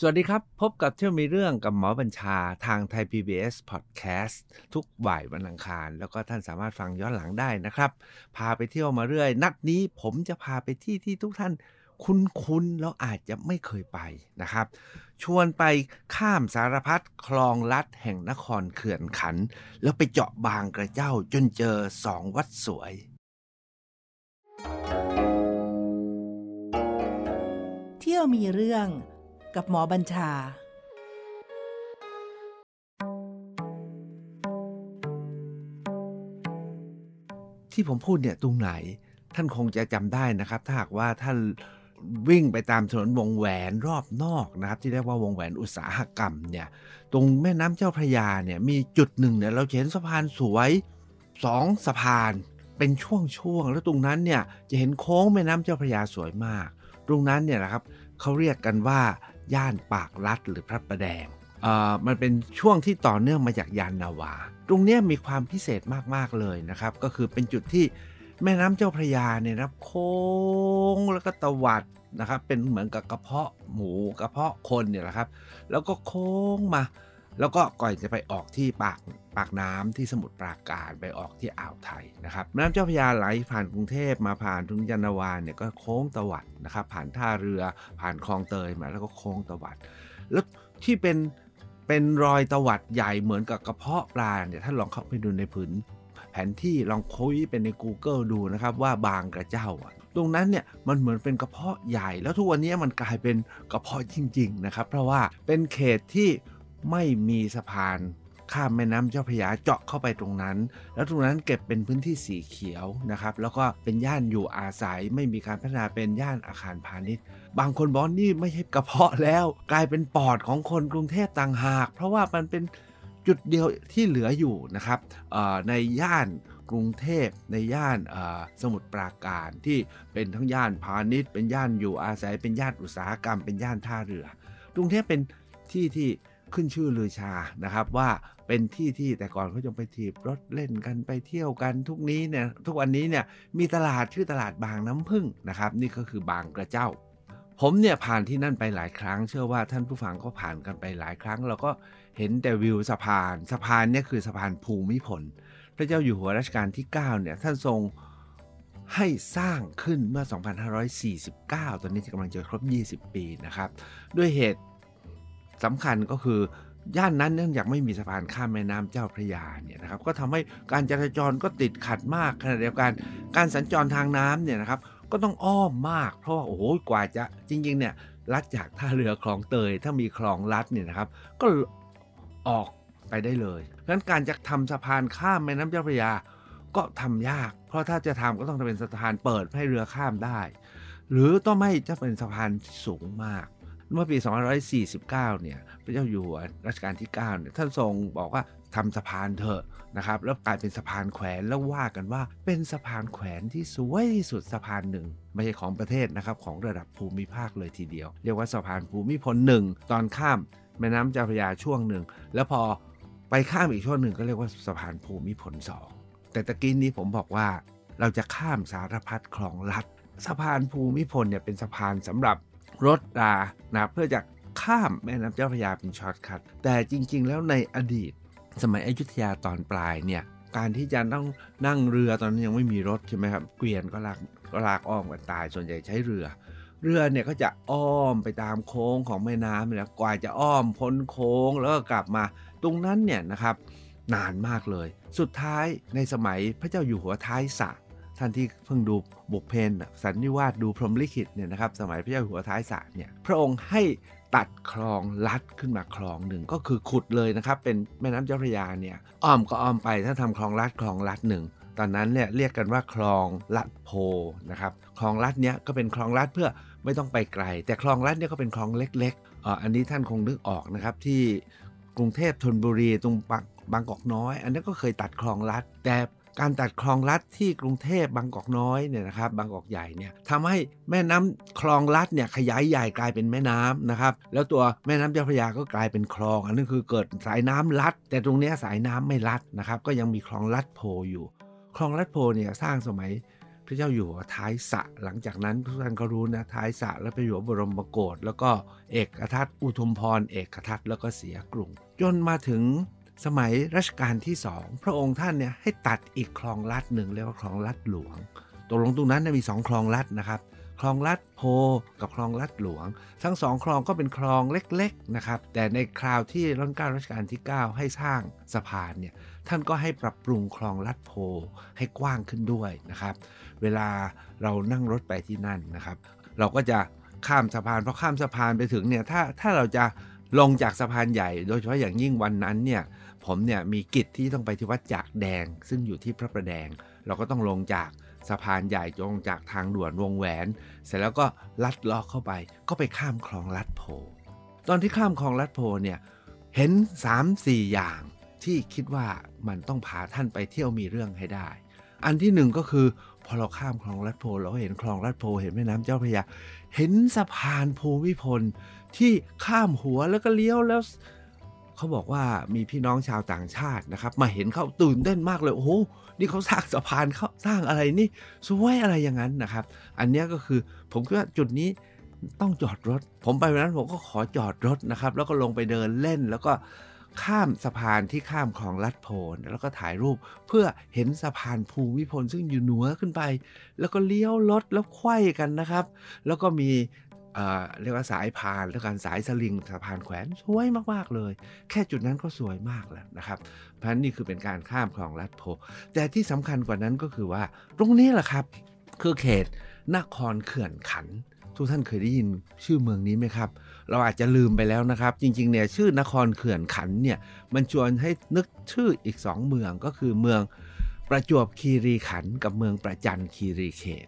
สวัสดีครับ พบกับเที่ยวมีเรื่องกับหมอบัญชาทางไทย PBS Podcast ทุกบ่ายวันอังคาร แล้วก็ท่านสามารถฟังย้อนหลังได้นะครับ พาไปเที่ยวมาเรื่อย นัดนี้ผมจะพาไปที่ที่ทุกท่านคุ้นๆแล้วอาจจะไม่เคยไปนะครับ ชวนไปข้ามสารพัดคลองลัดแห่งนครเขื่อนขัน แล้วไปเจาะบางกระเจ้าจนเจอสองวัดสวย เที่ยวมีเรื่อง กับหมอบัญชา ที่ผมพูดเนี่ยตรงไหน ท่านคงจะจำได้นะครับ ถ้าหากว่าท่านวิ่งไปตามถนนวงแหวนรอบนอกนะครับ ที่เรียกว่าวงแหวนอุตสาหกรรมเนี่ยตรงแม่น้ำเจ้าพระยาเนี่ยมีจุดหนึ่งเนี่ยเราเห็นสะพานสวยสองสะพานเป็นช่วงๆแล้วตรงนั้นเนี่ยจะเห็นโค้งแม่น้ำเจ้าพระยาสวยมาก ตรงนั้นเนี่ยนะครับ เขาเรียกกันว่า ย่านปากลัดหรือพระประแดงมันเป็นช่วงที่ต่อเนื่องมาจากยานนาวา ตรงนี้มีความพิเศษมาก ๆ เลยนะครับ ก็คือเป็นจุดที่แม่น้ำเจ้าพระยาเนี่ยนะครับโค้งแล้วก็ตวัดนะครับ เป็นเหมือนกับกระเพาะหมูกระเพาะคนเนี่ยแหละครับ แล้วก็โค้งมา แล้วก็ก่อนจะไปออกที่ปากปากน้ำที่สมุทรปราการไปออกที่อ่าวไทยนะครับแม่น้ำเจ้าพระยาไหลผ่านกรุงเทพมาผ่านทุ่งยานนาวาเนี่ยก็โค้งตวัดนะครับผ่านท่าเรือผ่านคลองเตยมาแล้วก็โค้งตวัด แล้วที่เป็นเป็นรอยตวัดใหญ่เหมือนกับกระเพาะปลาเนี่ยท่านลองเข้าไปดูในผืนแผนที่ลองคุยเป็นใน Google ดูนะครับว่าบางกระเจ้าตรงนั้นเนี่ยมันเหมือนเป็นกระเพาะใหญ่ แล้วทุกวันนี้มันกลายเป็นกระเพาะจริง ๆ นะครับ เพราะว่าเป็นเขตที่ ไม่มีสะพานข้ามแม่น้ำเจ้าพระยาเจาะเข้าไปตรงนั้น แล้วตรงนั้นเก็บเป็นพื้นที่สีเขียวนะครับ แล้วก็เป็นย่านอยู่อาศัยไม่มีการพัฒนาเป็นย่านอาคารพาณิชย์ บางคนบอกนี่ไม่ใช่กระเพาะแล้ว กลายเป็นปอดของคนกรุงเทพต่างหาก เพราะว่ามันเป็นจุดเดียวที่เหลืออยู่นะครับในย่านกรุงเทพในย่านสมุทรปราการที่เป็นทั้งย่านพาณิชย์ เป็นย่านอยู่อาศัยเป็นย่านอุตสาหกรรม เป็นย่านท่าเรือ กรุงเทพเป็นที่ที่ ขึ้นชื่อลือชานะครับว่าเป็นที่ที่แต่ก่อนเขาจะไปถีบรถเล่นกันไปเที่ยวกันทุกนี้เนี่ยทุกวันนี้เนี่ยมีตลาดชื่อตลาดบางน้ำพึ่งนะครับ นี่ก็คือบางกระเจ้า ผมเนี่ยผ่านที่นั่นไปหลายครั้ง เชื่อว่าท่านผู้ฟังก็ผ่านกันไปหลายครั้ง เราก็เห็นแต่วิวสะพาน สะพานเนี่ยคือสะพานภูมิพลพระเจ้าอยู่หัวรัชกาลที่9เนี่ยท่านทรงให้สร้างขึ้นเมื่อ 2549 ตอนนี้กำลังจะครบ 20 ปีนะครับ ด้วยเหตุ สำคัญก็คือย่านนั้นเนื่องจากไม่มีสะพานข้ามแม่น้ำเจ้าพระยาเนี่ยนะครับก็ทำให้การจราจรก็ติดขัดมากขณะเดียวกันการสัญจรทางน้ำเนี่ยนะครับก็ต้องอ้อมมาก เพราะว่าโอ้โหกว่าจะจริงๆเนี่ยลัดจากท่าเรือคลองเตย ถ้ามีคลองลัดเนี่ยนะครับ ก็ออกไปได้เลยเพราะนั้นการจะทำสะพานข้ามแม่น้ำเจ้าพระยาก็ทำยาก เพราะถ้าจะทำก็ต้องเป็นสะพานเปิดให้เรือข้ามได้ หรือต้องไม่จะเป็นสะพานสูงมาก เมื่อปี 2549 เนี่ย พระเจ้าอยู่หัวรัชกาลที่ 9 เนี่ย ท่านทรงบอกว่าทำสะพานเถอะนะครับ แล้วกลายเป็นสะพานแขวนแล้วว่ากันว่าเป็นสะพานแขวนที่สวยที่สุดสะพานหนึ่งไม่ใช่ของประเทศนะครับ ของระดับภูมิภาคเลยทีเดียว เรียกว่าสะพานภูมิพลหนึ่งตอนข้ามแม่น้ำเจ้าพระยาช่วงหนึ่ง แล้วพอไปข้ามอีกช่วงหนึ่งก็เรียกว่าสะพานภูมิพลสองแต่ตะกี้นี้ผมบอกว่าเราจะข้ามสารพัดคลองลัดสะพานภูมิพลเนี่ยเป็นสะพานสำหรับ รถรานะเพื่อจะข้ามแม่น้ำเจ้าพระยาเป็น shortcut แต่จริง ๆ แล้วในอดีต สมัยอยุธยาตอนปลายเนี่ยการที่จะต้องนั่งเรือตอนนั้นยังไม่มีรถใช่ไหมครับเกวียนก็ลากก็ลากอ้อมกันตายส่วนใหญ่ใช้เรือ เรือเนี่ยก็จะอ้อมไปตามโค้งของแม่น้ำเนี่ยกว่าจะอ้อมพ้นโค้งแล้วก็กลับมา ตรงนั้นเนี่ยนะครับนานมากเลย สุดท้ายในสมัยพระเจ้าอยู่หัวท้ายสระ ท่านที่เพิ่งดูบุกเพนสันนิวาสดูพรหมลิขิตเนี่ยนะครับสมัยพระเจ้าหัวท้ายสระเนี่ยพระองค์ให้ตัดคลองลัดขึ้นมาคลองหนึ่งก็คือขุดเลยนะครับ เป็นแม่น้ำเจ้าพระยาเนี่ยอ้อมก็อ้อมไปถ้าทำคลองลัดคลองลัดหนึ่งตอนนั้นเนี่ยเรียกกันว่าคลองลัดโพนะครับคลองลัดเนี้ยก็เป็นคลองลัดเพื่อไม่ต้องไปไกล แต่คลองลัดเนี่ยก็เป็นคลองเล็กๆอ,อ,อันนี้ท่านคงนึกออกนะครับที่กรุงเทพธนบุรีตรงบางกอกน้อย อันนี้นก็เคยตัดคลองลัดแต่ การตัดคลองลัดที่กรุงเทพบางกอกน้อยเนี่ยนะครับบางกอกใหญ่เนี่ยทำให้แม่น้ำคลองลัดเนี่ยขยายใหญ่กลายเป็นแม่น้ำนะครับแล้วตัวแม่น้ำเจ้าพระยาก็กลายเป็นคลอง อันนี้คือเกิดสายน้ำลัด แต่ตรงนี้สายน้ำไม่ลัดนะครับก็ยังมีคลองลัดโพอยู่ คลองลัดโพเนี่ยสร้างสมัยพระเจ้าอยู่หัวท้ายสระหลังจากนั้นทุกท่านก็รู้นะท้ายสระแล้วไปอยู่บรมโกศแล้วก็เอกทัตอุทุมพรเอกทัตแล้วก็เสียกรุง จนมาถึง สมัยรัชกาลที่สองพระองค์ท่านเนี่ยให้ตัดอีกคลองลัดหนึ่งเรียกว่าคลองลัดหลวงตกลงตรงนั้นมีสองคลองลัดนะครับ คลองลัดโพกับคลองลัดหลวง ทั้งสองคลองก็เป็นคลองเล็กๆนะครับ แต่ในคราวที่รัชกาลรัชกาลที่ 9 ให้สร้างสะพานเนี่ยท่านก็ให้ปรับปรุงคลองลัดโพให้กว้างขึ้นด้วยนะครับ เวลาเรานั่งรถไปที่นั่นนะครับ เราก็จะข้ามสะพานพอข้ามสะพานไปถึงเนี่ยถ้าถ้าเราจะลงจากสะพานใหญ่ โดยเฉพาะอย่างยิ่งวันนั้นเนี่ย ผมเนี่ยมีกิจที่ต้องไปที่วัดจากแดง ซึ่งอยู่ที่พระประแดง เราก็ต้องลงจากสะพานใหญ่จงจากทางด่วนวงแหวน เสร็จแล้วก็ลัดลาะเข้าไป ก็ไปข้ามคลองลัดโพ ตอนที่ข้ามคลองลัดโพเนี่ยเห็น 3-4 อย่างที่คิดว่ามันต้องพาท่านไปเที่ยวมีเรื่องให้ได้ อันที่หนึ่งก็คือพอเราข้ามคลองลัดโพเราเห็นคลองลัดโพเห็นแม่น้ำเจ้าพระยา เห็นสะพานภูมิพลที่ข้ามหัวแล้วก็เลี้ยวแล้ว เขาบอกว่ามีพี่น้องชาวต่างชาตินะครับ มาเห็นเขาตื่นเต้นมากเลย โอ้โห นี่เขาสร้างสะพานเขาสร้างอะไรนี่สวยอะไรอย่างนั้นนะครับ อันนี้ก็คือผมคิดว่าจุดนี้ต้องจอดรถ ผมไปวันนั้นผมก็ขอจอดรถนะครับ แล้วก็ลงไปเดินเล่นแล้วก็ข้ามสะพานที่ข้ามคลองลัดโพนแล้วก็ถ่ายรูปเพื่อเห็นสะพานภูมิพลซึ่งอยู่เหนือขึ้นไป แล้วก็เลี้ยวรถแล้วไขว้กันนะครับ แล้วก็มี เรียกว่าสายพานแล้วกันสายสลิงสะพานแขวนสวยมากๆเลย แค่จุดนั้นก็สวยมากแล้วนะครับ เพราะนี่คือเป็นการข้ามคลองลัดโพ แต่ที่สำคัญกว่านั้นก็คือว่า ตรงนี้แหละครับคือเขตนครเขื่อนขัน ทุกท่านเคยได้ยินชื่อเมืองนี้ไหมครับ เราอาจจะลืมไปแล้วนะครับ จริงๆเนี่ยชื่อนครเขื่อนขันเนี่ยมันชวนให้นึกชื่ออีก 2 เมืองก็คือเมืองประจวบคีรีขันกับเมืองประจันคีรีเขต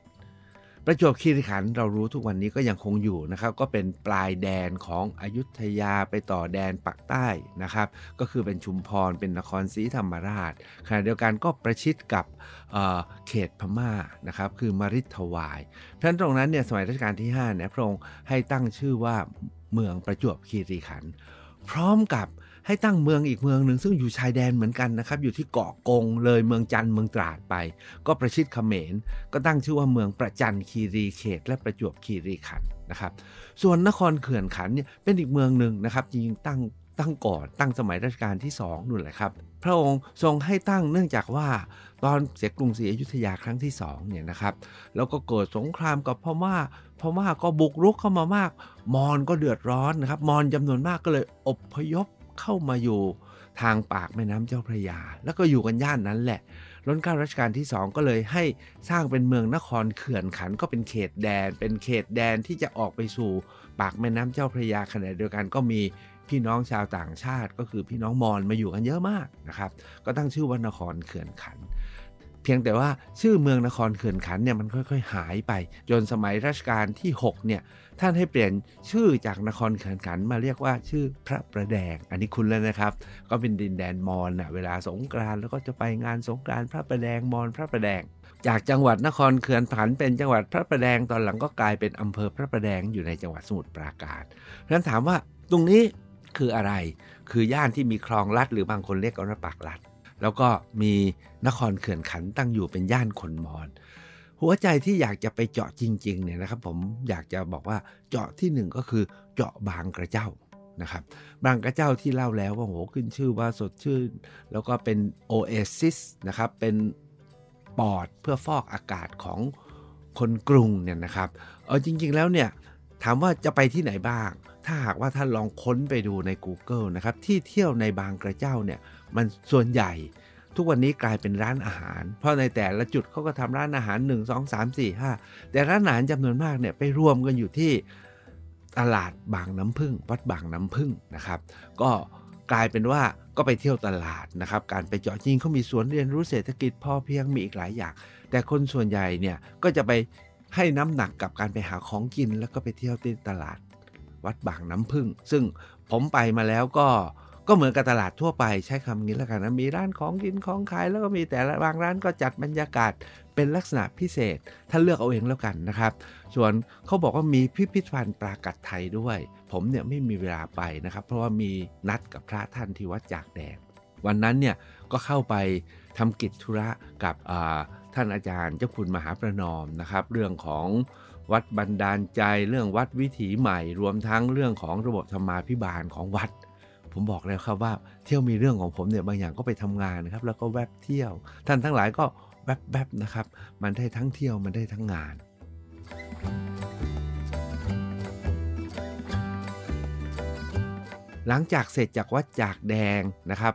ประจวบคีรีขันธ์เรารู้ทุกวันนี้ก็ยังคงอยู่นะครับ ก็เป็นปลายแดนของอยุธยาไปต่อแดนปักใต้นะครับ ก็คือเป็นชุมพรเป็นนครศรีธรรมราชขณะเดียวกันก็ประชิดกับเเขตพม่านะครับ คือมริทวายเพราะฉะนั้นตรงนั้นเนี่ยสมัยรัชกาลที่5เนี่ยพระองค์ให้ตั้งชื่อว่าเมืองประจวบคีรีขันธ์พร้อมกับ ให้ตั้งเมืองอีกเมืองหนึ่งซึ่งอยู่ชายแดนเหมือนกันนะครับ อยู่ที่เกาะกงเลยเมืองจันเมืองตราดไป ก็ประชิดเขมร ก็ตั้งชื่อว่าเมืองประจันคีรีเขต และประจวบคีรีขันนะครับ ส่วนนครเขื่อนขันเนี่ยเป็นอีกเมืองหนึ่งนะครับจริงตั้งตั้งก่อนตั้งสมัยรัชกาลที่2นู่นแหละครับ พระองค์ทรงให้ตั้งเนื่องจากว่าตอนเสียกรุงศรีอยุธยาครั้งที่2เนี่ยนะครับแล้วก็เกิดสงครามกับพม่าพม่าก็บุกรุกเข้ามามาก มอญก็เดือดร้อนนะครับมอญจำนวนมากก็เลยอบพยพ เข้ามาอยู่ทางปากแม่น้ำเจ้าพระยา แล้วก็อยู่กันย่านนั้นแหละรัชกาลรัชกาลที่ 2 ก็เลยให้สร้างเป็นเมืองนครเขื่อนขันก็เป็นเขตแดน เป็นเขตแดนที่จะออกไปสู่ปากแม่น้ำเจ้าพระยาขณะเดียวกันก็มีพี่น้องชาวต่างชาติ ก็คือพี่น้องมอญมาอยู่กันเยอะมากนะครับ ก็ตั้งชื่อว่านครเขื่อนขัน เพียงแต่ว่าชื่อเมืองนครเขื่อนขันเนี่ยมันค่อย ๆ หายไป จนสมัยรัชกาลที่6เนี่ย ท่านให้เปลี่ยนชื่อจากนครขื่อนขันมาเรียกว่าชื่อพระประแดง อันนี้คุณแล้วนะครับ ก็เป็นดินแดนมอญนะเวลาสงกรานต์แล้วก็จะไปงานสงกรานต์พระประแดงมอญพระประแดง จากจังหวัดนครเขื่อนขันเป็นจังหวัดพระประแดงตอนหลังก็กลายเป็นอำเภอพระประแดงอยู่ในจังหวัดสมุทรปราการเพราะฉะนั้นถามว่าตรงนี้คืออะไร คือย่านที่มีคลองลัดหรือบางคนเรียกว่าปากลัด แล้วก็มีนครเขื่อนขันตั้งอยู่เป็นย่านคนมอญ หัวใจที่อยากจะไปเจาะจริงๆเนี่ยนะครับผมอยากจะบอกว่าเจาะที่หนึ่งก็คือเจาะบางกระเจ้านะครับบางกระเจ้าที่เล่าแล้วว่าโหขึ้นชื่อว่าสดชื่น แล้วก็เป็นโอเอซิสนะครับเป็นปอดเพื่อฟอกอากาศของคนกรุงเนี่ยนะครับเออจริง ๆแล้วเนี่ยถามว่าจะไปที่ไหนบ้าง ถ้าหากว่าท่านลองค้นไปดูใน Google นะครับที่เที่ยวในบางกระเจ้าเนี่ยมันส่วนใหญ่ ทุกวันนี้กลายเป็นร้านอาหาร เพราะในแต่ละจุดเขาก็ทำร้านอาหาร 1 2 3 4 5 แต่ร้านอาหารจำนวนมากเนี่ยไปรวมกันอยู่ที่ตลาดบางน้ำพึ่ง วัดบางน้ำพึ่งนะครับ ก็กลายเป็นว่าก็ไปเที่ยวตลาดนะครับ การไปเจาะจริงเขามีสวนเรียนรู้เศรษฐกิจพอเพียงมีอีกหลายอย่าง แต่คนส่วนใหญ่เนี่ยก็จะไปให้น้ำหนักกับการไปหาของกิน แล้วก็ไปเที่ยวที่ตลาดวัดบางน้ำพึ่ง ซึ่งผมไปมาแล้วก็ ก็เหมือนกับตลาดทั่วไปใช้คำนี้แล้วกันนะมีร้านของกินของขายแล้วก็มีแต่ละบางร้านก็จัดบรรยากาศเป็นลักษณะพิเศษท่านเลือกเอาเองแล้วกันนะครับ ส่วนเขาบอกว่ามีพิพิธภัณฑ์ปรากัดไทยด้วย ผมเนี่ยไม่มีเวลาไปนะครับ เพราะว่ามีนัดกับพระท่านที่วัดจากแดงวันนั้นเนี่ยก็เข้าไปทำกิจธุระกับท่านอาจารย์เจ้าคุณมหาประนอมนะครับ เรื่องของวัดบันดาลใจเรื่องวัดวิถีใหม่ รวมทั้งเรื่องของระบบธรรมาภิบาลของวัด ผมบอกแล้วครับว่าเที่ยวมีเรื่องของผมเนี่ยบางอย่างก็ไปทำงานนะครับ แล้วก็แวบเที่ยว ท่านทั้งหลายก็แวบๆนะครับ มันได้ทั้งเที่ยวมันได้ทั้งงาน หลังจากเสร็จจากวัดจากแดงนะครับ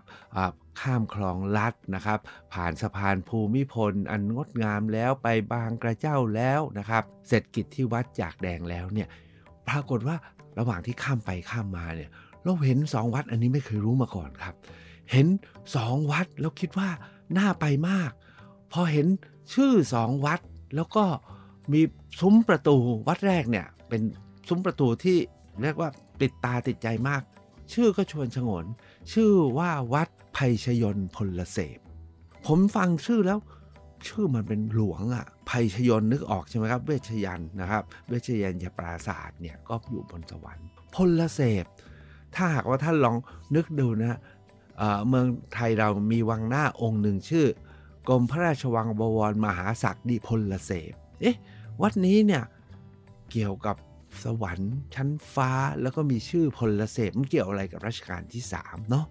ข้ามคลองลัดนะครับ ผ่านสะพานภูมิพล อันงดงามแล้วไปบางกระเจ้าแล้วนะครับ เสร็จกิจที่วัดจากแดงแล้วเนี่ยปรากฏว่าระหว่างที่ข้ามไปข้ามมาเนี่ย เราเห็นสองวัดอันนี้ไม่เคยรู้มาก่อนครับ เห็นสองวัดแล้วคิดว่าน่าไปมาก พอเห็นชื่อสองวัดแล้วก็มีซุ้มประตูวัดแรกเนี่ย เป็นซุ้มประตูที่เรียกว่าติดตาติดใจมาก ชื่อก็ชวนชงน ชื่อว่าวัดภัยชยนพลเสพ ผมฟังชื่อแล้ว ชื่อมันเป็นหลวงอะ่ะภัยชยนนึกออกใช่ไหมครับ เวชยันนะครับ เวชยันยปราศาสตร์เนี่ยก็อยู่บนสวรรค์พลเสพ ถ้าหากว่าท่านลองนึกดูนะเมืองไทยเรามีวังหน้าองค์หนึ่งชื่อกรมพระราชวังบวรมหาศักดิพลเสพเอ๊ะวัดนี้เนี่ยเกี่ยวกับสวรรค์ชั้นฟ้าแล้วก็มีชื่อพลเสพมันเกี่ยวอะไรกับรัชกาลที่3เนาะ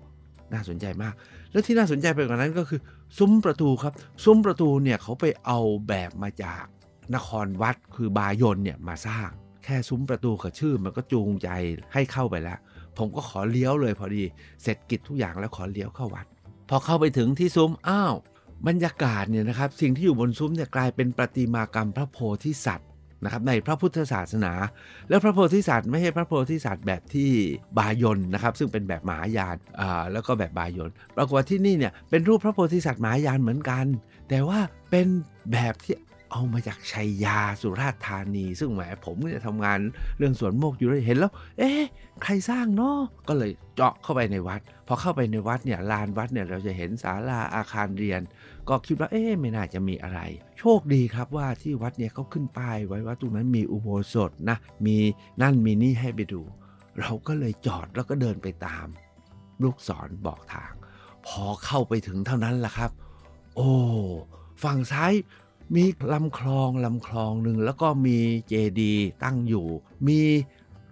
น่าสนใจมาก แล้วที่น่าสนใจไปกว่านั้นก็คือ ซุ้มประตูครับ ซุ้มประตูเนี่ยเขาไปเอาแบบมาจากนครวัดคือบายนเนี่ยมาสร้าง แค่ซุ้มประตูกับชื่อมันก็จูงใจให้เข้าไปแล้ว ผมก็ขอเลี้ยวเลยพอดี เสร็จกิจทุกอย่างแล้วขอเลี้ยวเข้าวัด พอเข้าไปถึงที่ซุ้มอ้าวบรรยากาศเนี่ยนะครับสิ่งที่อยู่บนซุ้มเนี่ยกลายเป็นประติมากรรมพระโพธิสัตว์นะครับในพระพุทธศาสนา แล้วพระโพธิสัตว์ไม่ใช่พระโพธิสัตว์แบบที่บายนนะครับ ซึ่งเป็นแบบมหายานอ่าแล้วก็แบบบายนปรากฏว่าที่นี่เนี่ยเป็นรูปพระโพธิสัตว์มหายานเหมือนกัน แต่ว่าเป็นแบบที่ เอามาจากชัยยาสุราษฎร์ธานี ซึ่งแหมผมเนี่ยทำงานเรื่องสวนโมกอยู่เลยเห็นแล้ว เอ๊ะใครสร้างเนาะก็เลยเจาะเข้าไปในวัด พอเข้าไปในวัดเนี่ยลานวัดเนี่ยเราจะเห็นศาลาอาคารเรียน ก็คิดว่าเอ๊ะไม่น่าจะมีอะไร โชคดีครับว่าที่วัดเนี่ยเขาขึ้นป้ายไว้ว่าตรงนั้นมีอุโบสถนะมีนั่นมีนี่ให้ไปดู เราก็เลยจอดแล้วก็เดินไปตาม ลูกศรบอกทาง พอเข้าไปถึงเท่านั้นแหละครับ โอ้ฝั่งซ้าย มีลำคลองลำคลองหนึ่งแล้วก็มีเจดีตั้งอยู่ มี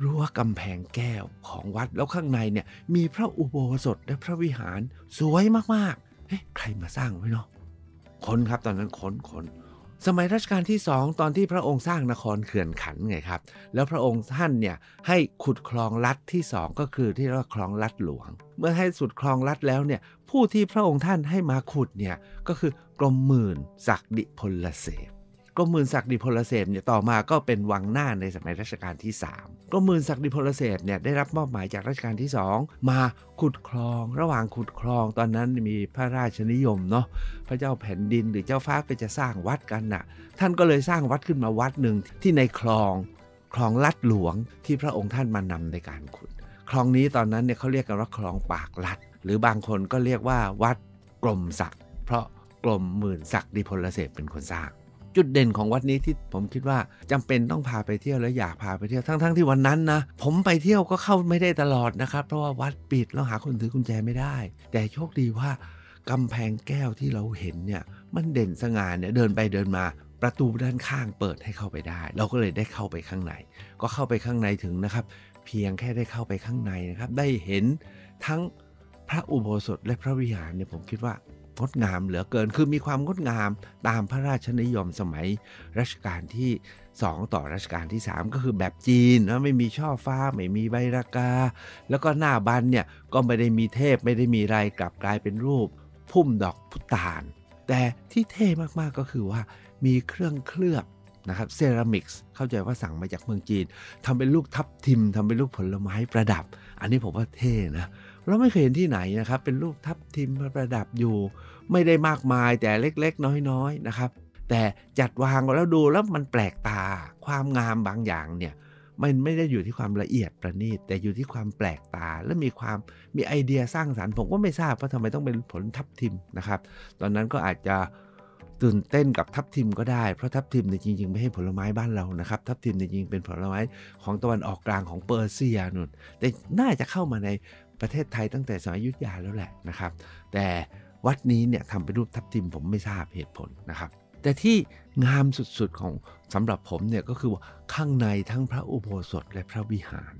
รั้วกำแพงแก้วของวัดแล้วข้างในเนี่ย มีพระอุโบสถและพระวิหารสวยมากๆเฮ้ใครมาสร้างไว้เนาะคนครับตอนนั้นคนคน สมัยรัชกาลที่สองตอนที่พระองค์สร้างนครเขื่อนขันไงครับ แล้วพระองค์ท่านเนี่ยให้ขุดคลองลัดที่สองก็คือที่เรียกว่าคลองลัดหลวง เมื่อให้สุดคลองลัดแล้วเนี่ยผู้ที่พระองค์ท่านให้มาขุดเนี่ยก็คือกรมหมื่นศักดิพลเสพ กรมหมื่นศักดิพลเสพเนี่ยต่อมาก็เป็นวังหน้าในสมัยรัชกาลที่ 3กรมหมื่นศักดิพลเสพเนี่ยได้รับมอบหมายจากรัชกาลที่ 2 มาขุดคลองระหว่างขุดคลองตอนนั้นมีพระราชนิยมเนาะพระเจ้าแผ่นดินหรือเจ้าฟ้าก็จะสร้างวัดกันน่ะท่านก็เลยสร้างวัดขึ้นมาวัดหนึ่งที่ในคลองคลองลัดหลวงที่พระองค์ท่านมานำในการขุด คลองนี้ตอนนั้นเนี่ยเขาเรียกกันว่าคลองปากลัด หรือบางคนก็เรียกว่าวัดกลมศักดิ์เพราะกลมหมื่นศักดิพลเสพเป็นคนสร้าง จุดเด่นของวัดนี้ที่ผมคิดว่าจำเป็นต้องพาไปเที่ยวและอยากพาไปเที่ยวทั้งๆทที่วันนั้นนะผมไปเที่ยวก็เข้าไม่ได้ตลอดนะครับ เพราะว่าวัดปิดแล้วหาคนถือกุญแจไม่ได้ แต่โชคดีว่ากำแพงแก้วที่เราเห็นเนี่ยมันเด่นสง่าเนี่ยเดินไปเดินมาประตูด้านข้างเปิดให้เข้าไปได้ เราก็เลยได้เข้าไปข้างใน ก็เข้าไปข้างในถึงนะครับ เพียงแค่ได้เข้าไปข้างในนะครับ ได้เห็นทั้งพระอุโบสถและพระวิหารเนี่ยผมคิดว่า งดงามเหลือเกิน คือมีความงดงามตามพระราชนิยมสมัยรัชกาลที่ 2 ต่อรัชกาลที่ 3 ก็คือแบบจีนนะไม่มีช่อฟ้า ไม่มีใบรากา แล้วก็หน้าบันเนี่ยก็ไม่ได้มีเทพไม่ได้มีไรกลับกลายเป็นรูป พุ่มดอกพุตาน แต่ที่เท่มากๆก็คือว่ามีเครื่องเคลือบนะครับเซรามิกส์เข้าใจว่าสั่งมาจากเมืองจีนทำเป็นลูกทับทิมทำเป็นลูกผลไม้ประดับ อันนี้ผมว่าเท่นะ เราไม่เคยเห็นที่ไหนนะครับ เป็นรูปทับทิมประดับอยู่ ไม่ได้มากมายแต่เล็กๆ น้อยๆนะครับ แต่จัดวางแล้วดูแล้วมันแปลกตาความงามบางอย่างเนี่ยมันไม่ได้อยู่ที่ความละเอียดประณีตแต่อยู่ที่ความแปลกตาและมีความมีไอเดียสร้างสารรค์ผมก็ไม่ทราบว่าทำไมต้องเป็นผลทับทิมนะครับ ตอนนั้นก็อาจจะตื่นเต้นกับทับทิมก็ได้เพราะทับทิมเนี่ยจริงๆไม่ใช่ผลไม้บ้านเรานะครับทับทิมเนี่ยจริงเป็นผลไม้ของตะวันออกกลางของเปอร์เซียนุ่นแต่น่าจะเข้ามาใน ประเทศไทยตั้งแต่สมัยยุทธยาแล้วแหละนะครับ แต่วัดนี้เนี่ยทำเป็นรูปทับทิมผมไม่ทราบเหตุผลนะครับ แต่ที่งามสุดๆของสำหรับผมเนี่ยก็คือว่าข้างในทั้งพระอุโบสถและพระวิหาร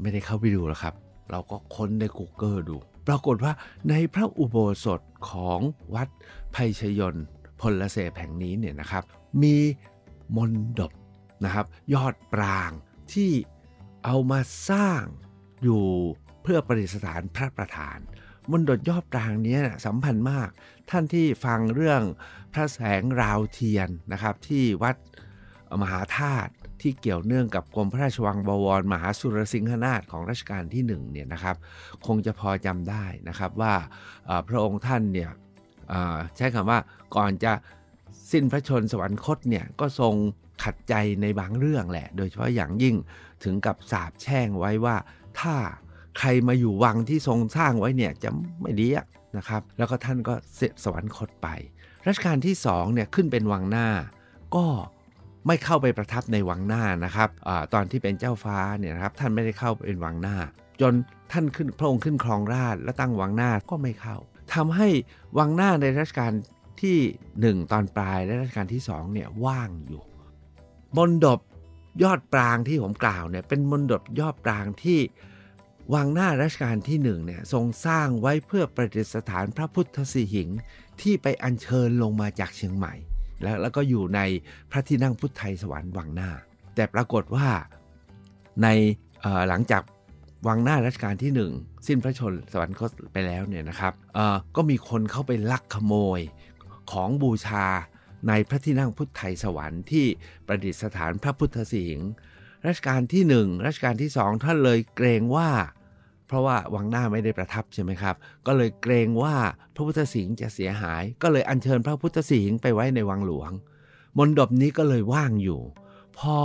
ไม่ได้เข้าไปดูหรอกครับ เราก็ค้นใน Google ดู ปรากฏว่าในพระอุโบสถของวัดภัยชยนพลเสพแห่งนี้เนี่ยนะครับ มีมนดบนะครับ ยอดปรางที่เอามาสร้างอยู่ เพื่อประดิษฐานพระประธานมนดบยอดปรางนี้สัมพันธ์มาก ท่านที่ฟังเรื่องพระแสงราวเทียนนะครับ ที่วัดมหาธาตุที่เกี่ยวเนื่องกับกรมพระราชวังบวร มหาสุรสิงหนาถของรัชกาลที่1เนี่ยนะครับ คงจะพอจำได้นะครับว่าพระองค์ท่านเนี่ยใช้คำว่าก่อนจะสิ้นพระชนสวรรคตเนี่ยก็ทรงขัดใจในบางเรื่องแหละ โดยเฉพาะอย่างยิ่งถึงกับสาบแช่งไว้ว่าถ้า ใครมาอยู่วังที่ทรงสร้างไว้เนี่ยจะไม่ดีนะครับ แล้วก็ท่านก็เสด็จสวรรคตไป รัชกาลที่สองเนี่ยขึ้นเป็นวังหน้า ก็ไม่เข้าไปประทับในวังหน้านะครับอตอนที่เป็นเจ้าฟ้าเนี่ยนะครับท่านไม่ได้เข้าเป็นวังหน้า จนท่านขึ้นพระองค์ขึ้นครองราชและตั้งวังหน้าก็ไม่เข้าทำให้วังหน้าในรัชกาลที่ 1 ตอนปลายและรัชกาลที่2เนี่ยว่างอยู่มนดบยอดปรางที่ผมกล่าวเนี่ยเป็นมนดบยอดปรางที่ วังหน้ารัชกาลที่1เนี่ยทรงสร้างไว้เพื่อประดิษฐานพระพุทธสีหิง ที่ไปอัญเชิญลงมาจากเชียงใหม่ แล้วแล้วก็อยู่ในพระที่นั่งพุทธไทยสวรรค์วังหน้า แต่ปรากฏว่าในหลังจากวังหน้ารัชกาลที่ 1 สิ้นพระชนสวรรคตไปแล้วเนี่ยนะครับก็มีคนเข้าไปลักขโมยของบูชาในพระที่นั่งพุทธไทยสวรรค์ที่ประดิษฐานพระพุทธสิหิงค์ รัชกาลที่ 1 รัชกาลที่ 2 ท่านเลยเกรงว่า เพราะว่าวังหน้าไม่ได้ประทับใช่ไหมครับ ก็เลยเกรงว่าพระพุทธสิงค์จะเสียหาย ก็เลยอัญเชิญพระพุทธสิงค์ไปไว้ในวังหลวง มณฑปนี้ก็เลยว่างอยู่ พอ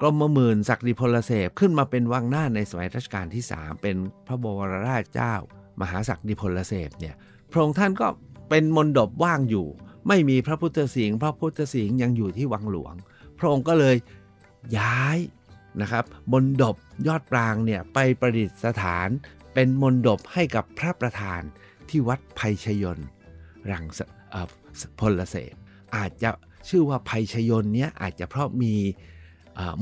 กรมหมื่นศักดิพลเสพขึ้นมาเป็นวังหน้าในสมัยรัชกาลที่ 3 เป็นพระบวรราชเจ้า มหาศักดิพลเสพเนี่ยพระองค์ท่านก็เป็นมณฑปว่างอยู่ ไม่มีพระพุทธสิงห์พระพุทธสิงห์ยังอยู่ที่วังหลวง พระองค์ก็เลย ย้ายนะครับมณฑปยอดปรางเนี่ยไปประดิษฐานเป็นมณฑปให้กับพระประธานที่วัดภัยชยนรังสพลเสพอาจจะชื่อว่าภัยชยน์เนี้ยอาจจะเพราะมี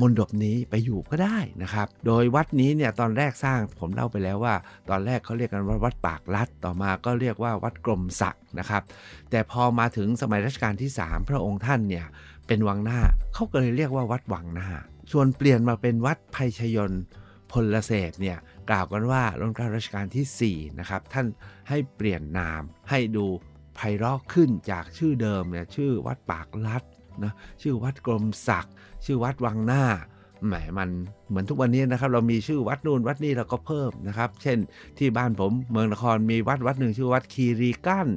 มณฑปนี้ไปอยู่ก็ได้นะครับ โดยวัดนี้เนี่ยตอนแรกสร้างผมเล่าไปแล้วว่า ตอนแรกเขาเรียกกันว่าวัดปากลัด ต่อมาก็เรียกว่าวัดกรมศักดิ์นะครับ แต่พอมาถึงสมัยรัชกาลที่ 3 พระองค์ท่านเนี่ย เป็นวังหน้า เขาก็เลยเรียกว่าวัดวังหน้า ส่วนเปลี่ยนมาเป็นวัดภัยชยนพลเสพเนี่ยกล่าวกันว่ารัชกาลรัชกาลที่4นะครับท่านให้เปลี่ยนนามให้ดูไพเราะขึ้นจากชื่อเดิมเนี่ยชื่อวัดปากลัดนะชื่อวัดกรมศักดิ์ชื่อวัดวังหน้าแหมมันเหมือนทุกวันนี้นะครับ เรามีชื่อวัดนู่นวัดนี่เราก็เพิ่มนะครับ เช่นที่บ้านผมเมืองนครมีวัดวัดหนึ่งชื่อวัดคีรีกั้น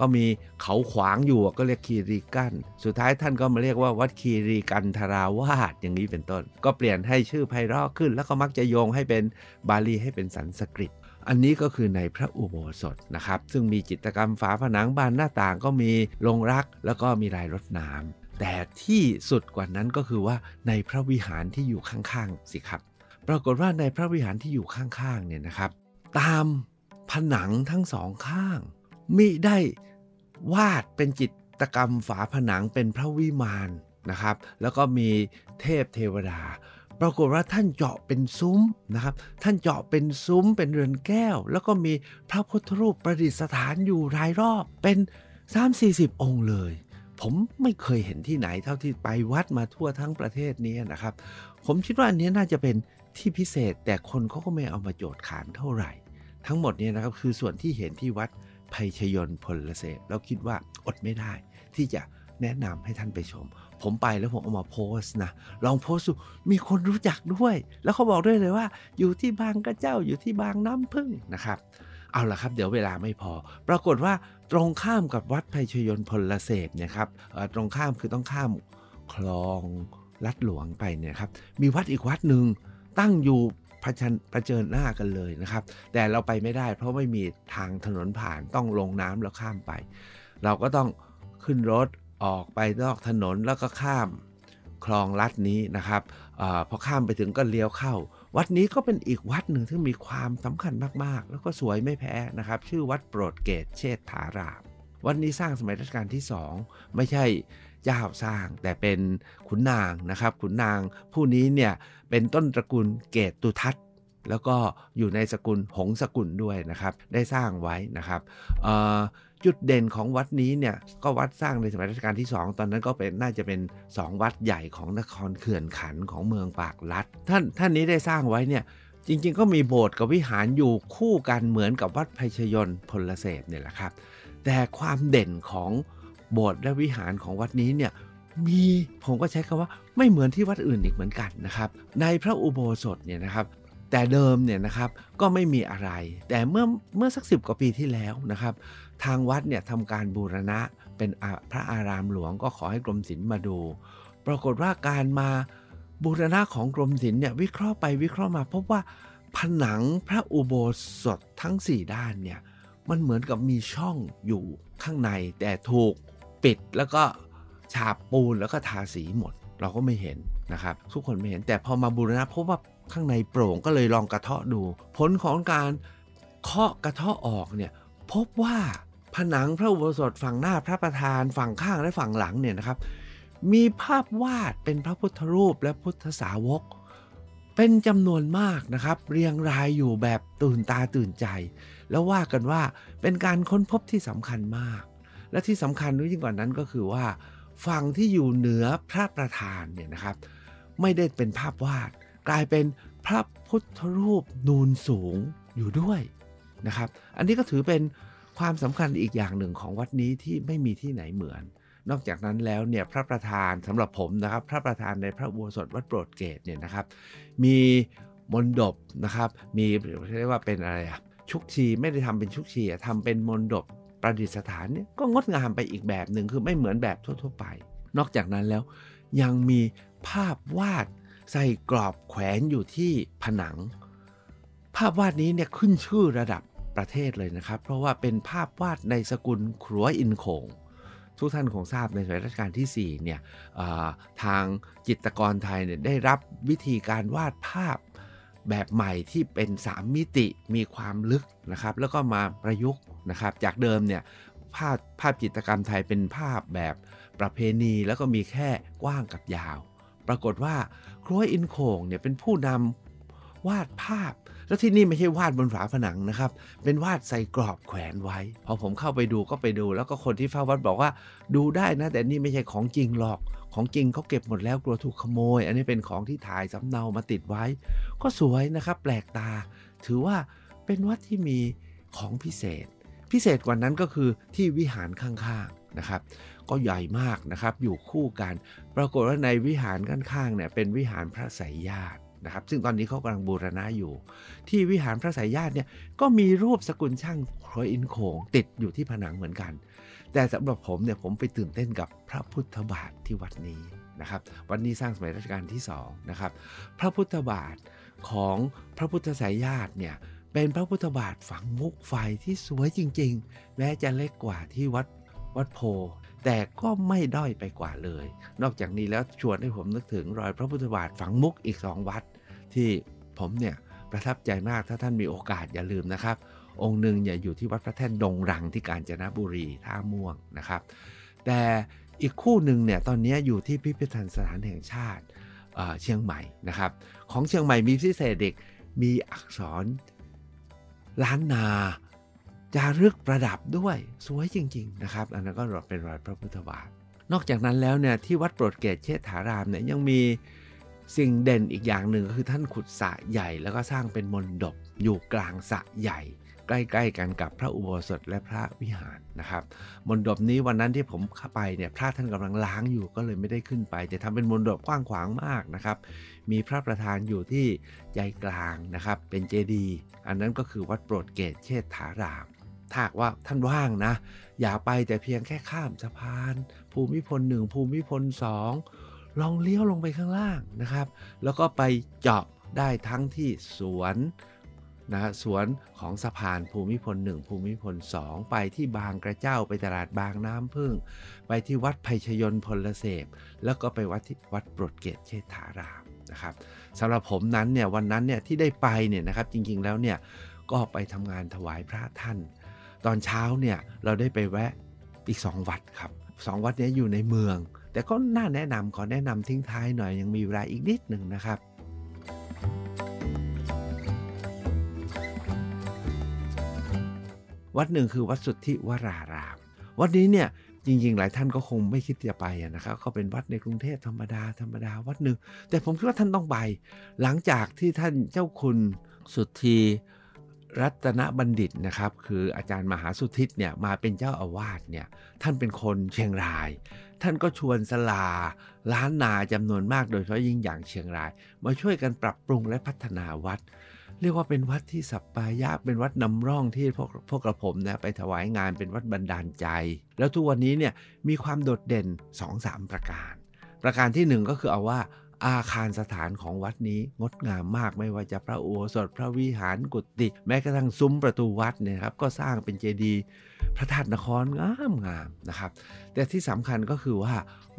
ก็มีเขาขวางอยู่ก็เรียกคีรีกัน สุดท้ายท่านก็มาเรียกว่าวัดคีรีกันทราวาสอย่างนี้เป็นต้น ก็เปลี่ยนให้ชื่อไพเราะขึ้น แล้วก็มักจะโยงให้เป็นบาลีให้เป็นสันสกฤตอันนี้ก็คือในพระอุโบสถนะครับ ซึ่งมีจิตรกรรมฝาผนังบานหน้าต่างก็มีลงรัก แล้วก็มีลายรดน้ำแต่ที่สุดกว่านั้นก็คือว่าในพระวิหารที่อยู่ข้างๆสิครับ ปรากฏว่าในพระวิหารที่อยู่ข้างๆเนี่ยนะครับ ตามผนังทั้งสองข้างมิได้ วาดเป็นจิตกรรมฝาผนังเป็นพระวิมานนะครับ แล้วก็มีเทพเทวดา ปรากฏว่าท่านเจาะเป็นซุ้มนะครับ ท่านเจาะเป็นซุ้มเป็นเรือนแก้ว แล้วก็มีพระพุทธรูปประดิษฐานอยู่รายรอบเป็น 3-40 องค์เลย ผมไม่เคยเห็นที่ไหนเท่าที่ไปวัดมาทั่วทั้งประเทศนี้นะครับ ผมคิดว่าอันนี้น่าจะเป็นที่พิเศษแต่คนเขาก็ไม่เอามาโจทย์ขานเท่าไหร่ ทั้งหมดเนี่ยนะครับคือส่วนที่เห็นที่วัด ภัยชยนพลเสพแล้วคิดว่าอดไม่ได้ ที่จะแนะนำให้ท่านไปชม ผมไปแล้วผมเอามาโพสต์นะ ลองโพสต์ดูมีคนรู้จักด้วย แล้วเขาบอกด้วยเลยว่า อยู่ที่บางกระเจ้าอยู่ที่บางน้ำพึ่งนะครับเอาละครับเดี๋ยวเวลาไม่พอ ปรากฏว่าตรงข้ามกับวัดภัยชยนพลเสพเนี่ยครับตรงข้ามคือต้องข้ามคลองลัดหลวงไปเนี่ยครับมีวัดอีกวัดหนึ่งตั้งอยู่ เผชิญเผชิญหน้ากันเลยนะครับ แต่เราไปไม่ได้เพราะไม่มีทางถนนผ่านต้องลงน้ำแล้วข้ามไป เราก็ต้องขึ้นรถออกไปนอกถนนแล้วก็ข้ามคลองลัดนี้นะครับอพอข้ามไปถึงก็เลี้ยวเข้า วัดนี้ก็เป็นอีกวัดหนึ่งที่มีความสำคัญมากๆ แล้วก็สวยไม่แพ้นะครับ ชื่อวัดโปรดเกตเชษฐาราม วัดนี้สร้างสมัยรัชกาลที่สองไม่ใช่ เจ้าสร้าง แต่เป็นขุนนางนะครับ ขุนนางผู้นี้เนี่ยเป็นต้นตระกูลเกตตุทัศแล้วก็อยู่ในสกุลหงสกุลด้วยนะครับ ได้สร้างไว้นะครับจุดเด่นของวัดนี้เนี่ยก็วัดสร้างในสมัยรัชกาลที่ 2 ตอนนั้นก็เป็นน่าจะเป็น 2 วัดใหญ่ของนครเขื่อนขันของเมืองปากลัด ท่านท่านนี้ได้สร้างไว้เนี่ยจริงๆ ก็มีโบสถ์กับวิหารอยู่คู่กันเหมือนกับวัดภัยชยนพลเศษเนี่ยแหละครับ แต่ความเด่นของ โบสถ์และวิหารของวัดนี้เนี่ยมีผมก็ใช้คำว่าไม่เหมือนที่วัดอื่นอีกเหมือนกันนะครับ ในพระอุโบสถเนี่ยนะครับ แต่เดิมเนี่ยนะครับก็ไม่มีอะไร แต่เมื่อเมื่อสักสิบกว่าปีที่แล้วนะครับ ทางวัดเนี่ยทำการบูรณะเป็นพระอารามหลวงก็ขอให้กรมศิลป์มาดู ปรากฏว่าการมาบูรณะของกรมศิลป์เนี่ยวิเคราะห์ไปวิเคราะห์มา พบว่าผนังพระอุโบสถทั้ง 4 ด้านเนี่ยมันเหมือนกับมีช่องอยู่ข้างในแต่ถูก ปิดแล้วก็ฉาบปูนแล้วก็ทาสีหมด เราก็ไม่เห็นนะครับ ทุกคนไม่เห็นแต่พอมาบูรณะพบว่าข้างในโปร่งก็เลยลองกระเทาะดู ผลของการเคาะกระเทาะออกเนี่ยพบว่าผนังพระอุโบสถฝั่งหน้าพระประธานฝั่งข้างและฝั่งหลังเนี่ยนะครับ มีภาพวาดเป็นพระพุทธรูปและพุทธสาวก เป็นจำนวนมากนะครับ เรียงรายอยู่แบบตื่นตาตื่นใจ แล้วว่ากันว่าเป็นการค้นพบที่สำคัญมาก และที่สำคัญยิ่งกว่านั้นก็คือว่า ฝั่งที่อยู่เหนือพระประธานเนี่ยนะครับ ไม่ได้เป็นภาพวาด กลายเป็นพระพุทธรูปนูนสูงอยู่ด้วยนะครับ อันนี้ก็ถือเป็นความสำคัญอีกอย่างหนึ่งของวัดนี้ที่ไม่มีที่ไหนเหมือน นอกจากนั้นแล้วเนี่ยพระประธานสำหรับผมนะครับ พระประธานในพระอุโบสถวัดโปรดเกตเนี่ยนะครับ มีมนดบนะครับ มีเรียกว่าเป็นอะไรอะชุกชีไม่ได้ทำเป็นชุกชีทำเป็นมนดบ ประดิษฐานเนี่ยก็งดงามไปอีกแบบหนึ่งคือไม่เหมือนแบบทั่ว ๆ ไป นอกจากนั้นแล้วยังมีภาพวาดใส่กรอบแขวนอยู่ที่ผนัง ภาพวาดนี้เนี่ยขึ้นชื่อระดับประเทศเลยนะครับ เพราะว่าเป็นภาพวาดในสกุลครัวอินโขงทุกท่านคงทราบในสมัยรัชกาลที่ 4 เนี่ยทางจิตรกรไทยเนี่ยได้รับวิธีการวาดภาพแบบใหม่ที่เป็น 3 มิติมีความลึกนะครับ แล้วก็มาประยุกต์ นะครับ จากเดิมเนี่ยภาพภาพจิตรกรรมไทยเป็นภาพแบบประเพณีแล้วก็มีแค่กว้างกับยาว ปรากฏว่าครัวอินโขงเนี่ยเป็นผู้นำวาดภาพ แล้วที่นี่ไม่ใช่วาดบนฝาผนังนะครับ เป็นวาดใส่กรอบแขวนไว้ พอผมเข้าไปดูก็ไปดู แล้วก็คนที่เฝ้าวัดบอกว่าดูได้นะ แต่นี่ไม่ใช่ของจริงหรอกของจริงเขาเก็บหมดแล้วกลัวถูกขโมย อันนี้เป็นของที่ถ่ายสำเนามาติดไว้ ก็สวยนะครับ แปลกตา ถือว่าเป็นวัดที่มีของพิเศษ พิเศษกว่านั้นก็คือที่วิหารข้างๆนะครับ ก็ใหญ่มากนะครับอยู่คู่กัน ปรากฏว่าในวิหารข้างๆเนี่ยเป็นวิหารพระไสยญาตินะครับ ซึ่งตอนนี้เขากำลังบูรณะอยู่ ที่วิหารพระสายญาติเนี่ยก็มีรูปสกุลช่างครออินโขงติดอยู่ที่ผนังเหมือนกัน แต่สำหรับผมเนี่ยผมไปตื่นเต้นกับพระพุทธบาทที่วัดนี้นะครับวัดนี้สร้างสมัยรัชกาลที่2นะครับพระพุทธบาทของพระพุทธสายญาติเนี่ย เป็นพระพุทธบาทฝังมุกไฟที่สวยจริงๆ แม้จะเล็กกว่าที่วัดวัดโพ แต่ก็ไม่ด้อยไปกว่าเลย นอกจากนี้แล้วชวนให้ผมนึกถึงรอยพระพุทธบาทฝังมุกอีกสองวัด ที่ผมเนี่ยประทับใจมากถ้าท่านมีโอกาสอย่าลืมนะครับ องค์หนึ่งเนี่ยอยู่ที่วัดพระแท่นดงรังที่กาญจนบุรีท่าม่วงนะครับ แต่อีกคู่หนึ่งเนี่ยตอนนี้อยู่ที่พิพิธภัณฑ์สถานแห่งชาติเชียงใหม่นะครับ ของเชียงใหม่มีพิเศษเด็กมีอักษร ล้านนาจารึกประดับด้วยสวยจริง ๆ นะครับ อันนั้นก็เป็นรอยพระพุทธบาท นอกจากนั้นแล้วเนี่ยที่วัดโปรดเกตเชษฐารามเนี่ยยังมีสิ่งเด่นอีกอย่างหนึ่งก็คือท่านขุดสระใหญ่แล้วก็สร้างเป็นมณฑปอยู่กลางสระใหญ่ ใกล้ๆกันกับพระอุโบสถและพระวิหารนะครับมณฑปนี้วันนั้นที่ผมเข้าไปเนี่ยพระท่านกำลังล้างอยู่ก็เลยไม่ได้ขึ้นไป แต่ทำเป็นมณฑปกว้างขวางมากนะครับ มีพระประธานอยู่ที่ใจกลางนะครับ เป็นเจดีย์อันนั้นก็คือวัดโปรดเกตเชษฐารามถ้าว่าท่านว่างนะ อย่าไปแต่เพียงแค่ข้ามสะพาน ภูมิพลหนึ่งภูมิพลสองลองเลี้ยวลงไปข้างล่างนะครับ แล้วก็ไปเจาะได้ทั้งที่สวนนะสวนของสะพานภูมิพล 1 ภูมิพล 2 ไปที่บางกระเจ้าไปตลาดบางน้ำพึ่ง ไปที่วัดไพชยนพลเสพ แล้วก็ไปวัดที่วัดโปรดเกตเชษฐาราม นะครับสำหรับผมนั้นเนี่ยวันนั้นเนี่ยที่ได้ไปเนี่ยนะครับจริงๆแล้วเนี่ยก็ไปทำงานถวายพระท่าน ตอนเช้าเนี่ยเราได้ไปแวะอีก 2 วัดครับสองวัดนี้อยู่ในเมือง แต่ก็น่าแนะนำขอแนะนำทิ้งท้ายหน่อยยังมีเวลาอีกนิดหนึ่งนะครับวัดหนึ่งคือวัดสุทธิวราราม วัดนี้เนี่ย จริง ๆ หลายท่านก็คงไม่คิดจะไปนะครับก็เป็นวัดในกรุงเทพธรรมดาธรรมดาวัดหนึ่ง แต่ผมคิดว่าท่านต้องไป หลังจากที่ท่านเจ้าคุณสุทธีรัตนบัณฑิตนะครับ คืออาจารย์มหาสุทิศเนี่ยมาเป็นเจ้าอาวาสเนี่ยท่านเป็นคนเชียงราย ท่านก็ชวนสลาล้านนาจำนวนมากโดยเฉพาะยิ่งอย่างเชียงราย มาช่วยกันปรับปรุงและพัฒนาวัด เรียกว่าเป็นวัดที่สัปปายะเป็นวัดนำร่องที่พวกพวกกระผมนะไปถวายงานเป็นวัดบันดาลใจ แล้วทุกวันนี้เนี่ยมีความโดดเด่น 2-3 ประการ ประการที่ 1 ก็คือเอาว่าอาคารสถานของวัดนี้งดงามมากไม่ว่าจะพระอุโบสถพระวิหารกุฏิแม้กระทั่งซุ้มประตูวัดเนี่ยครับก็สร้างเป็นเจดีย์พระธาตุนครงามงามนะครับ แต่ที่สำคัญก็คือว่า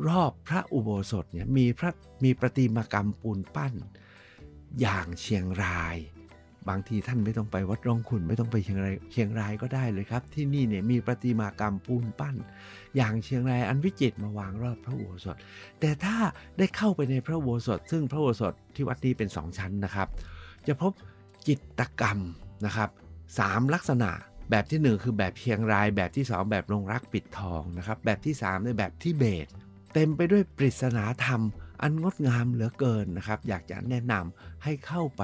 รอบพระอุโบสถเนี่ยมีพระมีประติมากรรมปูนปั้น อย่างเชียงราย บางทีท่านไม่ต้องไปวัดร่องขุนไม่ต้องไปเชียงรายเชียงรายก็ได้เลยครับ ที่นี่เนี่ยมีประติมากรรมปูนปั้น อย่างเชียงรายอันวิจิตรมาวางรอบพระอุโบสถ แต่ถ้าได้เข้าไปในพระอุโบสถ ซึ่งพระอุโบสถที่วัดนี้เป็น2ชั้นนะครับ จะพบจิตกรรมนะครับสามลักษณะแบบที่ 1 คือแบบเชียงรายแบบที่ 2 แบบลงรักปิดทองนะครับแบบที่ 3 ในแบบทิเบต เต็มไปด้วยปริศนาธรรม อันงดงามเหลือเกินนะครับ อยากจะแนะนำให้เข้าไป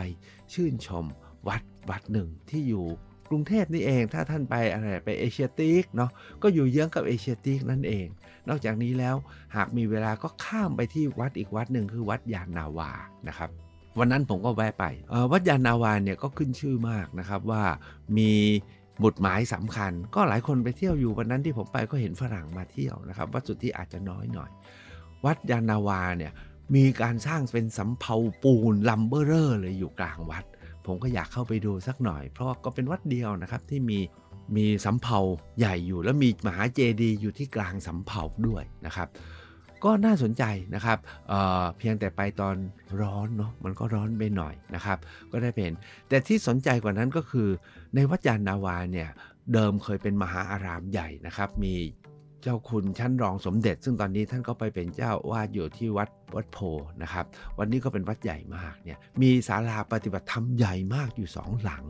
ชื่นชม วัดวัดหนึ่งที่อยู่กรุงเทพนี่เองถ้าท่านไปอะไรไปเอเชียติกเนาะก็อยู่เยื้องกับเอเชียติกนั่นเอง นอกจากนี้แล้วหากมีเวลาก็ข้ามไปที่วัดอีกวัดหนึ่งคือวัดยานนาวานะครับวันนั้นผมก็แวะไปวัดยานนาวาเนี่ยก็ขึ้นชื่อมากนะครับว่ามีหมุดหมายสำคัญ ก็หลายคนไปเที่ยวอยู่วันนั้นที่ผมไปก็เห็นฝรั่งมาเที่ยวนะครับวัดสุทธิอาจจะน้อยหน่อย วัดยานนาวาเนี่ยมีการสร้างเป็นสำเภาปูนลัมเบอร์เรอร์เลยอยู่กลางวัด ผมก็อยากเข้าไปดูสักหน่อย เพราะก็เป็นวัดเดียวนะครับที่มีมีสำเภาใหญ่อยู่ แล้วมีมหาเจดีย์อยู่ที่กลางสำเภาด้วยนะครับ ก็น่าสนใจนะครับเเพียงแต่ไปตอนร้อนเนาะมันก็ร้อนไปหน่อยนะครับ ก็ได้เป็นแต่ที่สนใจกว่านั้นก็คือในวัดยานนาวาเนี่ยเดิมเคยเป็นมหาอารามใหญ่นะครับ มี เจ้าคุณชั้นรองสมเด็จ ซึ่งตอนนี้ท่านก็ไปเป็นเจ้าวาดอยู่ที่วัดวัดโพนะครับวันนี้ก็เป็นวัดใหญ่มากเนี่ยมีศาลาปฏิบัติธรรมใหญ่มากอยู่สองหลัง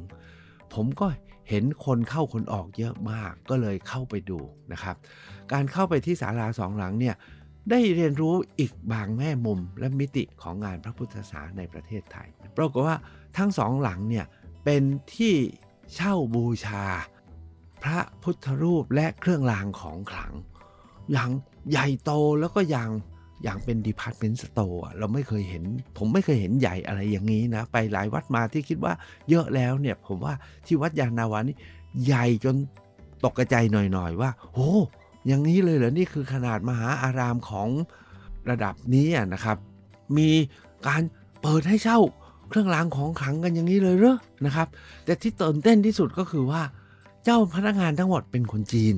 ผมก็เห็นคนเข้าคนออกเยอะมากก็เลยเข้าไปดูนะครับ การเข้าไปที่ศาลาสองหลังเนี่ยได้เรียนรู้อีกบางแง่มุมและมิติของงานพระพุทธศาสนาในประเทศไทยปรากฏว่าทั้งสองหลังเนี่ยเป็นที่เช่าบูชา พระพุทธรูปและเครื่องรางของขลัง อย่างใหญ่โตแล้วก็อย่างอย่างเป็น department store เราไม่เคยเห็น ผมไม่เคยเห็นใหญ่อะไรอย่างนี้นะ ไปหลายวัดมาที่คิดว่าเยอะแล้วเนี่ย ผมว่าที่วัดยานาวานี่ใหญ่จนตกกระใจหน่อยๆว่าโอ้อย่างนี้เลยเหรอ นี่คือขนาดมหาอารามของระดับนี้นะครับ มีการเปิดให้เช่าเครื่องรางของขลังกันอย่างนี้เลยเหรอนะครับ แต่ที่ตื่นเต้นที่สุดก็คือว่า เจ้าพนักงานทั้งหมดเป็นคนจีน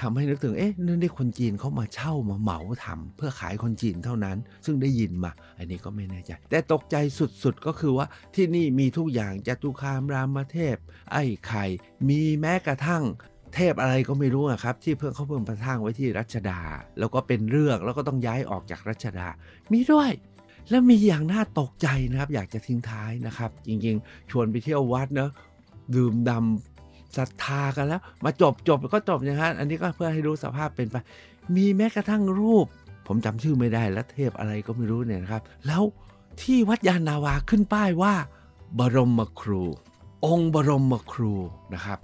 ทำให้นึกถึงเอ๊ะนี่ได้คนจีนเขามาเช่ามาเหมาทำเพื่อขายคนจีนเท่านั้น ซึ่งได้ยินมา อันนี้ก็ไม่แน่ใจ แต่ตกใจสุดๆก็คือว่าที่นี่มีทุกอย่างจตุคามรามเทพ ไอ้ไข่มีแม้กระทั่งเทพอะไรก็ไม่รู้ครับ ที่เพิ่งเขาเพิ่งประทางไว้ที่รัชดา แล้วก็เป็นเรื่องแล้วก็ต้องย้ายออกจากรัชดา มีด้วย แล้วมีอย่างน่าตกใจนะครับ อยากจะทิ้งท้ายนะครับ จริงๆ ชวนไปเที่ยววัดเนะดื่มดำ ศรัทธากันแล้ว มาจบจบก็จบอย่างนั้นอันนี้ก็เพื่อให้รู้สภาพเป็นไป มีแม้กระทั่งรูป ผมจำชื่อไม่ได้แล้วเทพอะไรก็ไม่รู้เนี่ยนะครับ แล้วที่วัดยานนาวาขึ้นป้ายว่า บรมครู องค์บรมครูนะครับ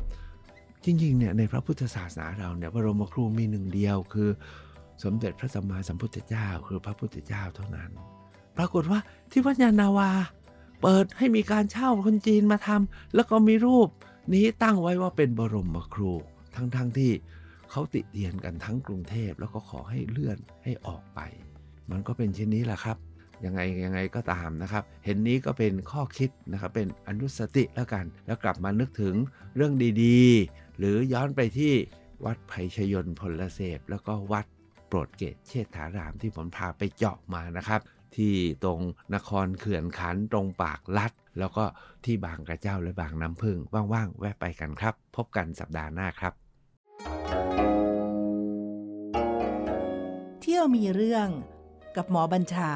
จริงๆเนี่ยในพระพุทธศาสนาเราเนี่ยบรมครูมีหนึ่งเดียวคือ สมเด็จพระสัมมาสัมพุทธเจ้า คือพระพุทธเจ้าเท่านั้น ปรากฏว่าที่วัดยานาวาเปิดให้มีการเช่าคนจีนมาทำแล้วก็มีรูป นี้ตั้งไว้ว่าเป็นบรมครู ทั้งๆทที่เขาติเตียนกันทั้งกรุงเทพแล้วก็ขอให้เลื่อนให้ออกไป มันก็เป็นเช่นนี้แหละครับ ยังไงยังไงก็ตามนะครับ เห็นนี้ก็เป็นข้อคิดนะครับ เป็นอนุสติแล้วกัน แล้วกลับมานึกถึงเรื่องดีๆ หรือย้อนไปที่วัดไผ่ชยนพลเสพแล้วก็วัดโปรดเกตเชษฐารามที่ผมพาไปเจาะมานะครับ ที่ตรงนครเขื่อนขันตรงปากลัด แล้วก็ที่บางกระเจ้าและบางน้ำพึ่งว่างๆ แวะไปกันครับ พบกันสัปดาห์หน้าครับ เที่ยวมีเรื่องกับหมอบัญชา